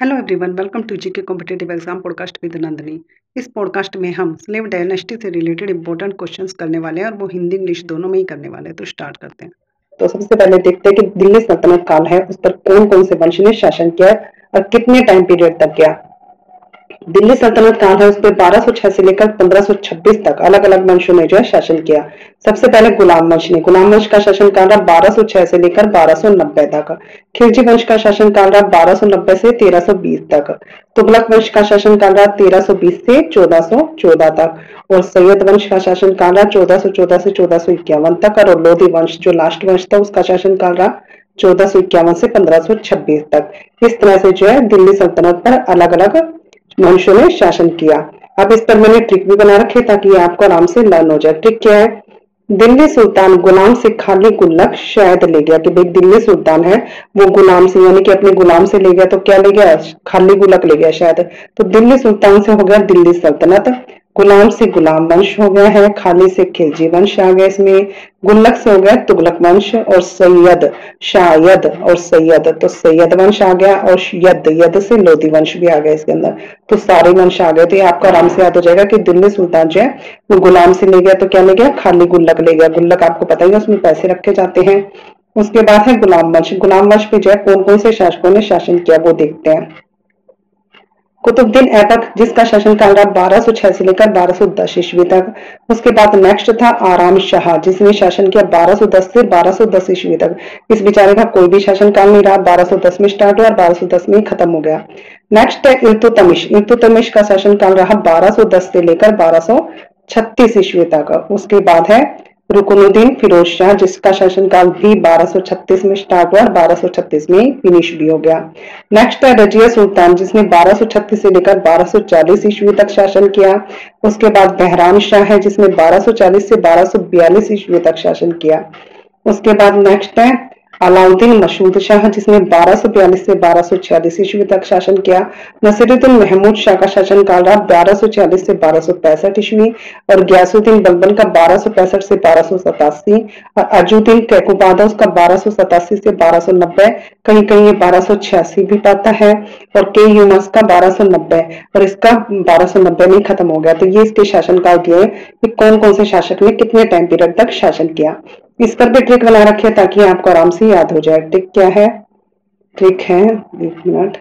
Hello everyone welcome to GK competitive exam podcast with Nandini इस podcast में हम slave dynasty से related important questions करने वाले हैं और वो हिंदी, इंग्लिश दोनों में ही करने वाले हैं तो स्टार्ट करते हैं। तो सबसे पहले देखते हैं कि दिल्ली सल्तनत काल है, उस पर कौन कौन से वंश ने शासन किया और कितने टाइम पीरियड तक किया दिल्ली सल्तनत काल है उस पर बारह से लेकर 1526 तक अलग अलग वंशों ने जो है शासन किया। सबसे पहले गुलाम वंश ने। गुलाम वंश का शासन काल रहा बारह से लेकर 1290 तक। खिलजी वंश का शासन काल रहा 1290 से 1320 तक। तुगलक वंश का शासन काल रहा 1320 से 1414 तक। और सैयद वंश का शासन काल रहा 1414 से चौदह तक। और लोधी वंश जो लास्ट वंश था, उसका शासन काल रहा चौदह से 1526 तक। इस तरह से जो है दिल्ली सल्तनत पर अलग अलग मनुष्यों ने शासन किया। अब इस पर मैंने ट्रिक भी बना रखे ताकि आपको आराम से लर्न हो जाए। ट्रिक क्या है? दिल्ली सुल्तान गुलाम से खाली गुल्लक शायद ले गया कि भाई दिल्ली सुल्तान है, वो गुलाम से यानी कि अपने गुलाम से ले गया तो क्या ले गया? खाली गुल्लक ले गया शायद। तो दिल्ली सुल्तान से हो गया दिल्ली सल्तनत। गुलाम से गुलाम वंश हो गया है, खाली से खिलजी वंश आ गया इसमें, गुल्लक से हो गया तुगलक वंश और सैयद, शायद और सैयद तो सैयद वंश आ गया और यद यद से लोधी वंश भी आ गया इसके अंदर। तो सारे वंश आ गए तो ये आपको आराम से याद हो जाएगा कि दिल्ली सुल्तान जो है, वो गुलाम से ले गया तो क्या ले गया? खाली गुल्लक ले गया। गुल्लक आपको पता ही है, उसमें पैसे रखे जाते हैं। उसके बाद है गुलाम वंश। गुलाम वंश पे जो है कौन कौन से शासकों ने शासन किया वो देखते हैं। कुतुबुद्दीन ऐबक जिसका शासनकाल रहा बारह सौ छह से लेकर बारह सौ दस ईस्वी तक। उसके बाद नेक्स्ट था आराम शाह, जिसने शासन किया बारह सौ दस से बारह सौ दस ईस्वी तक। इस बेचारे का कोई भी शासनकाल नहीं रहा, बारह सौ दस में स्टार्ट हुआ और बारह सौ दस में खत्म हो गया। नेक्स्ट है इल्तुतमिश इल्तुतमिश का शासनकाल रहा बारह सौ दस से लेकर बारह सौ छत्तीस ईस्वी तक। उसके बाद है रुकनुद्दीन फिरोज शाह, जिसका शासनकाल भी 1236 में स्टार्ट हुआ और 1236 में फिनिश भी हो गया। नेक्स्ट है रजिया सुल्तान, जिसने 1236 से लेकर 1240 ईस्वी तक शासन किया। उसके बाद बहराम शाह है, जिसने 1240 से 1242 ईस्वी तक शासन किया। उसके बाद नेक्स्ट है अलाउद्दीन मशहूद शाह जिसने 1242 से 1246 ईस्वी तक शासन किया नसीरुद्दीन महमूद शाह का शासन काल रहा 1246 से बारह ईस्वी और ग्यासुद्दीन बलबन का 1265 से बारह और अजुद्दीन कैकुबादा उसका 1287 से 1290 कहीं कहीं ये बारह भी पाता है और के यूमस का 1290 और इसका 1290 में खत्म हो गया तो ये इसके शासन काल दिए कि कौन कौन से शासक ने कितने टाइम पीरियड तक शासन किया इस पर भी ट्रिक बना रखे ताकि आपको आराम से याद हो जाए। ट्रिक क्या है? ट्रिक है, एक मिनट।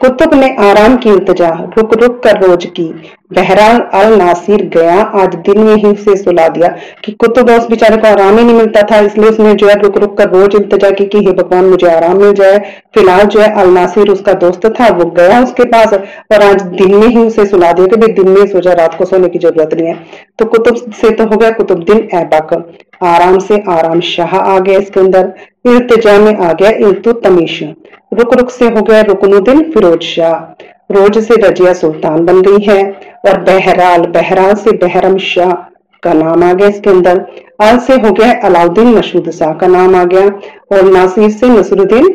कुतुब ने आराम की इल्तजा रुक रुक कर रोज की। बहरहाल अल नासिर गया, आज दिन में ही उसे सुला दिया कि कुतुब उस बेचारे को आराम ही नहीं मिलता था, इसलिए उसने जो है रुक रुक कर रोज इल्तजा की कि हे भगवान, मुझे आराम मिल जाए। फ़िलहाल जो है अल नासिर उसका दोस्त था, वो गया उसके पास और आज दिन में ही उसे सुला दिया कि भाई दिन में सो जाए रात को सोने की ज़रूरत नहीं है। तो कुतुब से तो हो गया कुतुबुद्दीन ऐबक। आराम से आराम शाह आ गया इसके अंदर। इल्तजा में आ गया इल्तु तमीश। रुक रुक से हो गया रुकनुद्दीन फिरोज शाह। रोज से रजिया सुल्तान बन गई है। और बहराल बहराल से बहरम शाह का नाम आ गया इसके अंदर। अल से हो गया अलाउद्दीन मशहूद शाह का नाम आ गया और नासिर से नसरुद्दीन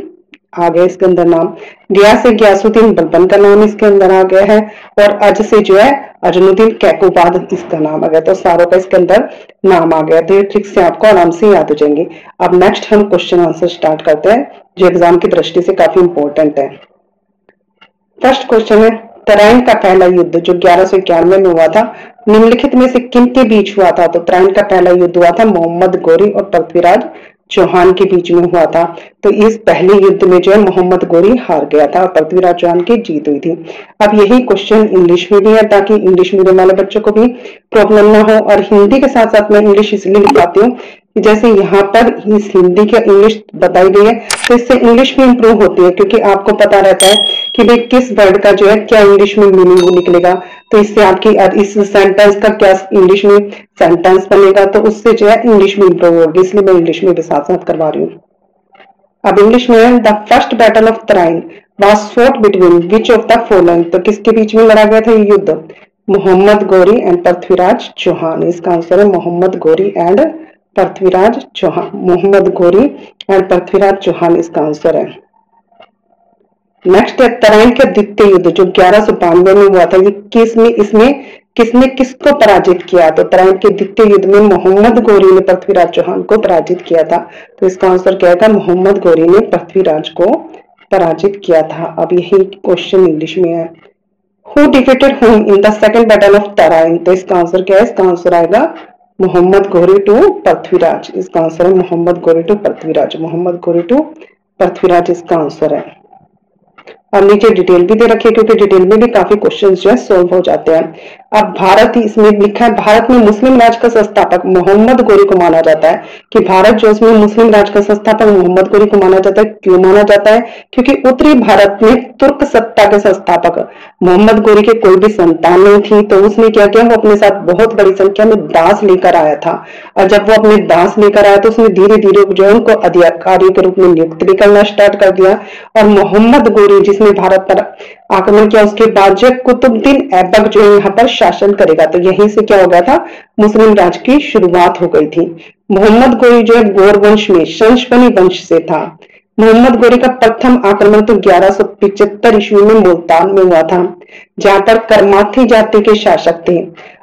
आ गया इसके अंदर नाम। गया से गयासुद्दीन बलबन का नाम इसके अंदर आ गया है और अज से जो है अजनुद्दीन कैकोबाद इसका नाम आ गया। तो सारों का इसके अंदर नाम आ गया। तो ये ट्रिक से आपको आराम से याद हो जाएँगे। अब नेक्स्ट हम क्वेश्चन आंसर स्टार्ट करते हैं, जो एग्ज़ाम की दृष्टि से काफ़ी इंपॉर्टेंट है। फ़र्स्ट क्वेश्चन है तराइन का पहला युद्ध जो ग्यारह सौ इक्यानवे में हुआ था, निम्नलिखित में से किन के बीच हुआ था? तो तराइन का पहला युद्ध हुआ था, मोहम्मद गोरी और पृथ्वीराज चौहान के बीच में हुआ था। तो इस पहले युद्ध में जो है, मोहम्मद गोरी हार गया था और पृथ्वीराज चौहान की जीत हुई थी। अब यही क्वेश्चन इंग्लिश में भी है, ताकि इंग्लिश मीडियम वाले बच्चों को भी प्रॉब्लम ना हो। और हिंदी के साथ साथ मैं इंग्लिश इसलिए लिखाती हूँ जैसे यहाँ पर हिंदी का इंग्लिश बताई गई है तो इससे इंग्लिश भी इंप्रूव होती है, क्योंकि आपको पता रहता है कि भाई किस वर्ड का जो है क्या इंग्लिश में मीनिंग निकलेगा। तो इससे आपकी इस सेंटेंस का क्या इंग्लिश में सेंटेंस बनेगा तो उससे जो है इंग्लिश में इंप्रूव होगी। इसलिए मैं इंग्लिश में साथ करवा रही हूँ। अब इंग्लिश में the first battle of Tarain was fought between which of the following तो किसके बीच में लड़ा गया था युद्ध? मोहम्मद गोरी एंड पृथ्वीराज चौहान। इसका आंसर है मोहम्मद गोरी एंड पृथ्वीराज चौहान, मोहम्मद गोरी एंड पृथ्वीराज चौहान इसका आंसर है। नेक्स्ट है तराइन के द्वितीय युद्ध, जो ग्यारह सौ बानवे में हुआ था, ये किसने इसमें किसने किसको पराजित किया? तो तराइन के द्वितीय युद्ध में मोहम्मद गोरी ने पृथ्वीराज चौहान को पराजित किया था। तो इसका आंसर क्या है? मोहम्मद गोरी ने पृथ्वीराज को पराजित किया था। अब यही क्वेश्चन इंग्लिश में है। Who defeated whom in the second battle of Tarain तो इसका आंसर क्या है? इसका आंसर आएगा मोहम्मद गोरे टू पृथ्वीराज। इसका आंसर है मोहम्मद गोरे to Prithviraj. Mohammad Gore to Prithviraj इसका आंसर है। अब नीचे डिटेल भी दे रखी है, क्योंकि डिटेल में भी काफ़ी क्वेश्चन जो है सोल्व हो जाते हैं। अब भारत इसमें लिखा है, भारत में मुस्लिम राज का संस्थापक मोहम्मद गोरी को माना जाता है कि भारत जो इसमें मुस्लिम राज का संस्थापक मोहम्मद गोरी को माना जाता है। क्यों माना जाता है? क्योंकि उत्तरी भारत में तुर्क सत्ता के संस्थापक मोहम्मद गोरी के कोई भी संतान नहीं थी तो उसने क्या किया, वो अपने साथ बहुत बड़ी संख्या में दास लेकर आया था। और जब वो अपने दास लेकर आया तो उसने धीरे धीरे जो है उनको अधिकारी के रूप में नियुक्त भी करना स्टार्ट कर दिया। और मोहम्मद गोरी जिसने भारत पर आक्रमण किया, उसके बाद जो कुतुबुद्दीन ऐबक जो यहाँ पर शासन करेगा। तो यहीं से क्या हो गया था? मुस्लिम राज की शुरुआत हो गई थी। मोहम्मद गोरी जो है गोर वंश में संशपनी वंश से था। मोहम्मद गोरी का प्रथम आक्रमण तो ग्यारह सौ पिछहत्तर ईस्वी में मुल्तान में हुआ था। जहाँ पर करमाथी जाति के शासक थे।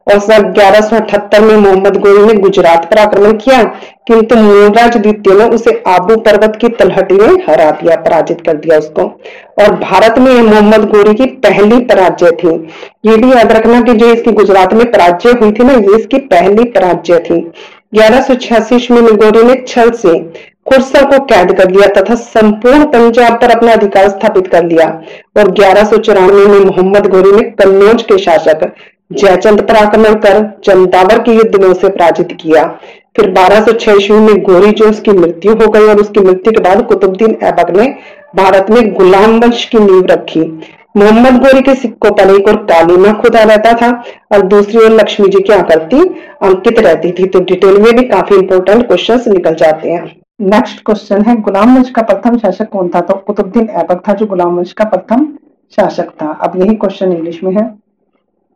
और सन ग्यारह में मोहम्मद गोरी ने गुजरात पर आक्रमण किया। किंतु मूलराज द्वितीय ने उसे आबू पर्वत की तलहटी में हरा दिया, पराजित कर दिया उसको। और भारत में मोहम्मद गोरी की पहली पराजय थी। ये भी याद रखना कि जो इसकी गुजरात में पराजय हुई थी ना, ये इसकी पहली पराजय थी। ग्यारह में गोरी ने छल से खुरसा को कैद कर लिया तथा संपूर्ण पंजाब पर अपना अधिकार स्थापित कर लिया। और ग्यारह में मोहम्मद गोरी ने कन्नौज के शासक जयचंद पर आक्रमण कर चंदावर के युद्ध उसे पराजित किया। फिर बारह सौ छह में गोरी जो उसकी मृत्यु हो गई और उसकी मृत्यु के बाद कुतुबुद्दीन ऐबक ने भारत में गुलाम वंश की नींव रखी। मोहम्मद गोरी के सिक्कों पर एक और कालीमा खुदा रहता था और दूसरी ओर लक्ष्मी जी की आकृति अंकित रहती थी। तो डिटेल में भी काफ़ी इंपोर्टेंट क्वेश्चंस निकल जाते हैं। नेक्स्ट क्वेश्चन है, गुलाम वंश का प्रथम शासक कौन था? तो कुतुबुद्दीन ऐबक था जो गुलाम वंश का प्रथम शासक था। अब यही क्वेश्चन इंग्लिश में है।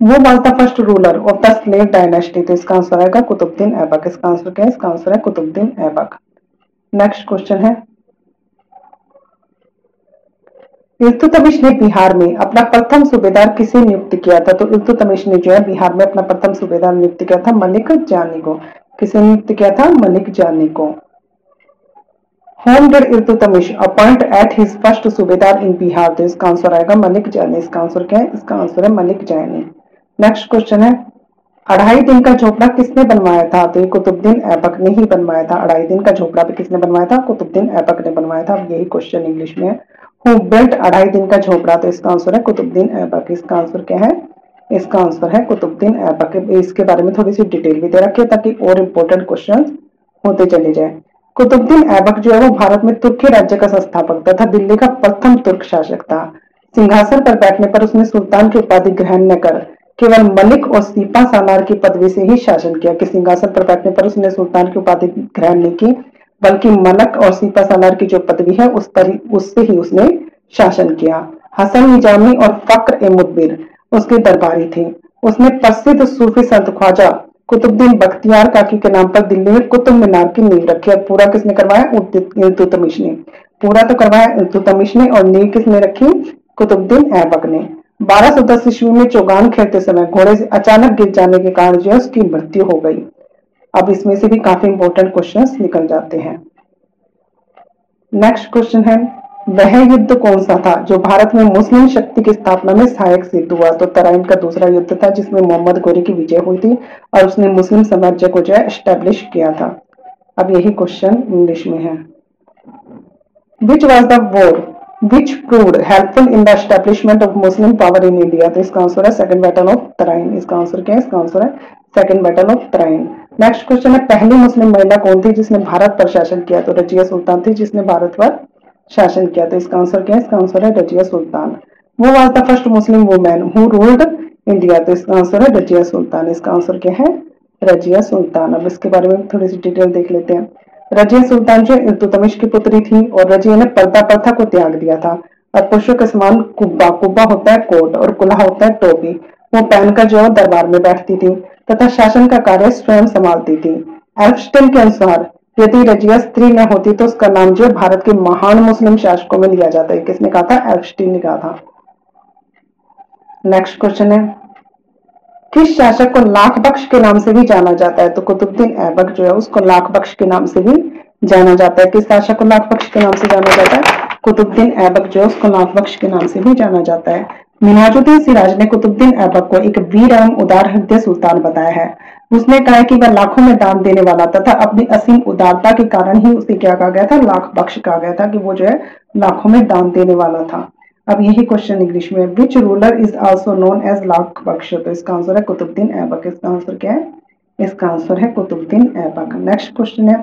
Who was first ruler of the slave dynasty तो इसका आंसर आएगा कुतुबुद्दीन ऐबक। इसका आंसर क्या है? इसका आंसर है कुतुबुद्दीन ऐबक। नेक्स्ट क्वेश्चन है। इल्तुतमिश ने बिहार में अपना प्रथम सूबेदार किसे नियुक्त किया था? तो इल्तुतमिश ने जो है बिहार में अपना प्रथम सूबेदार नियुक्त किया था मलिक जानी को। किसे नियुक्त किया था? मलिक जानी को। Whom did Iltutmish appoint at his first subedar in Bihar. तो इसका आंसर आएगा मलिक जानी। इसका आंसर क्या है? इसका आंसर है मलिक जानी। नेक्स्ट क्वेश्चन है, अढ़ाई दिन का झोपड़ा किसने बनवाया था? तो ये कुतुबुद्दीन ऐबक ने ही बनवाया था। अढ़ाई दिन का झोपड़ा भी किसने बनवाया था? कुतुबुद्दीन ऐबक ने बनवाया था। यही क्वेश्चन इंग्लिश में है। हु बिल्ट अढ़ाई दिन का झोपड़ा? तो इसका आंसर है कुतुबुद्दीन ऐबक। इसका आंसर क्या है? इसका आंसर है कुतुबुद्दीन ऐबक। इसके बारे में थोड़ी सी डिटेल भी दे रखी है ताकि और इम्पोर्टेंट क्वेश्चन होते चले जाए। कुतुबुद्दीन ऐबक जो है, वो भारत में तुर्की राज्य का संस्थापक तथा दिल्ली का प्रथम तुर्क शासक था। सिंहासन पर बैठने पर उसने सुल्तान की उपाधि ग्रहण न कर केवल मलिक और सीपा सालार की पदवी से ही शासन किया। कि सिंहासन पर बैठने पर उसने सुल्तान की उपाधि ग्रहण नहीं की, बल्कि मलक और सीपा सालार की जो पदवी है, उस पर ही उससे ही उसने शासन किया। हसन निजामी और फक्र ए मुदबिर उसके दरबारी थे। उसने प्रसिद्ध सूफी संत ख्वाजा कुतुबुद्दीन बख्तियार काकी के नाम पर दिल्ली में कुतुब मीनार की नींव रखी और पूरा किसने करवाया? इल्तुतमिश ने। पूरा तो करवाया इल्तुतमिश ने और नींव किसने रखी? कुतुबुद्दीन ऐबक ने। 1210 ईस्वी में चौगान खेलते समय घोड़े से अचानक गिर जाने के कारण जो है उसकी मृत्यु हो गई। अब इसमें से भी काफ़ी इंपॉर्टेंट क्वेश्चंस निकल जाते हैं। नेक्स्ट क्वेश्चन है, वह युद्ध कौन सा था जो भारत में मुस्लिम शक्ति की स्थापना में सहायक सिद्ध हुआ? तो तराइन का दूसरा युद्ध था जिसमें मोहम्मद गोरी की विजय हुई थी और उसने मुस्लिम साम्राज्य को जो है एस्टेब्लिश किया था। अब यही क्वेश्चन इंग्लिश में है। Which was the war which proved helpful in the establishment of Muslim power in India. तो इसका आंसर है सेकंड बैटल ऑफ़ तराइन इसका आंसर क्या है इसका आंसर है second battle of Tarain next question है, पहली मुस्लिम महिला कौन थी जिसने भारत पर शासन किया? तो रजिया सुल्तान थी जिसने भारत पर शासन किया। तो इसका आंसर क्या है इसका आंसर है Razia Sultan. Who was the first Muslim women who ruled India तो इसका आंसर है रजिया सुल्तान। इसका आंसर क्या है रजिया सुल्तान। अब इसके बारे में थोड़ी सी डिटेल देख लेते हैं। रजिया सुल्तान जो इल्तुतमिश की पुत्री थी और रजिया ने पर्दा प्रथा को त्याग दिया था। और पुरुषों के समान कुब्बा कुब्बा होता है कोट और कुल्हा होता है टोपी। वो पहनकर जो दरबार में बैठती थी तथा शासन का कार्य स्वयं संभालती थी। एल्फस्टेन के अनुसार, यदि रजिया स्त्री न होती तो उसका नाम जो भारत के महान मुस्लिम शासकों में लिया जाता है। किसने कहा था? एल्फस्टीन ने कहा था। नेक्स्ट क्वेश्चन है। किस शासक को लाख बख्श के नाम से भी जाना जाता है? तो कुतुबुद्दीन ऐबक जो है, उसको लाख बख्श के नाम से भी जाना जाता है। किस शासक को लाख बख्श के नाम से जाना जाता है? कुतुबुद्दीन ऐबक जो है, उसको लाख बख्श के नाम से भी जाना जाता है। मिनाजुद्दीन सिराज ने कुतुबुद्दीन ऐबक को एक वीर एवं उदार हृदय सुल्तान बताया है। उसने कहा कि वह लाखों में दान देने वाला तथा अपनी असीम उदारता के कारण ही उसे क्या कहा गया था? लाख बख्श कहा गया था कि वो जो है, लाखों में दान देने वाला था। अब यही क्वेश्चन इंग्लिश में which ruler is also known as Lakh Bakhsh तो इसका आंसर है कुतुबुद्दीन ऐबक। इसका आंसर क्या है? इसका आंसर है कुतुबुद्दीन ऐबक। नेक्स्ट क्वेश्चन है।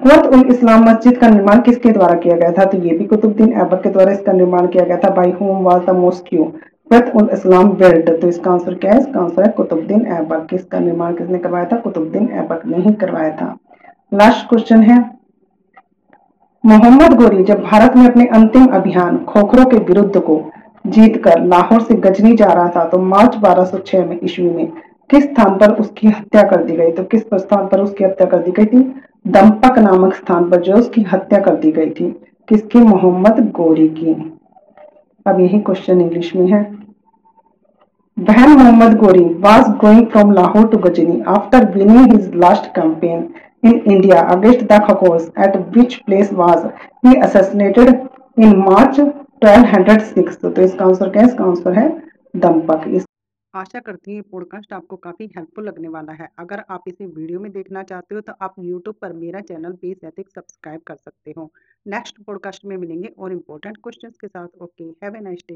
कुत उल इस्लाम मस्जिद का निर्माण किसके द्वारा किया गया था? तो ये भी कुतुबुद्दीन ऐबक के द्वारा इसका निर्माण किया गया था। By whom was the mosque Quwwat ul Islam build तो इसका आंसर क्या है? इसका आंसर है कुतुबुद्दीन ऐबक। इसका निर्माण किसने करवाया था? कुतुबुद्दीन ऐबक ने ही करवाया था। लास्ट क्वेश्चन है। मोहम्मद गोरी जब भारत में अपने अंतिम अभियान खोखरों के विरुद्ध को जीतकर लाहौर से गजनी जा रहा था तो मार्च 1206 में ईस्वी में किस स्थान पर उसकी हत्या कर दी गई? तो किस स्थान पर उसकी हत्या कर दी गई थी? दंपक नामक स्थान पर जो उसकी हत्या कर दी गई थी, किसकी? मोहम्मद गोरी की। अब यही क्वेश्चन इंग्लिश में है। बहन Mohammad Ghori was going from Lahore to Ghazni after winning his last campaign. In India against the Khakos, at which place was he assassinated in March 1206. तो इसका आंसर क्या इसका आंसर है दंपक। आशा करती हूँ पॉडकास्ट आपको काफ़ी हेल्पफुल लगने वाला है। अगर आप इसे वीडियो में देखना चाहते हो तो आप यूट्यूब पर मेरा चैनल बेस एथिक सब्सक्राइब कर सकते हो। नेक्स्ट पॉडकास्ट में मिलेंगे और इम्पोर्टेंट क्वेश्चंस के साथ। Okay have a nice day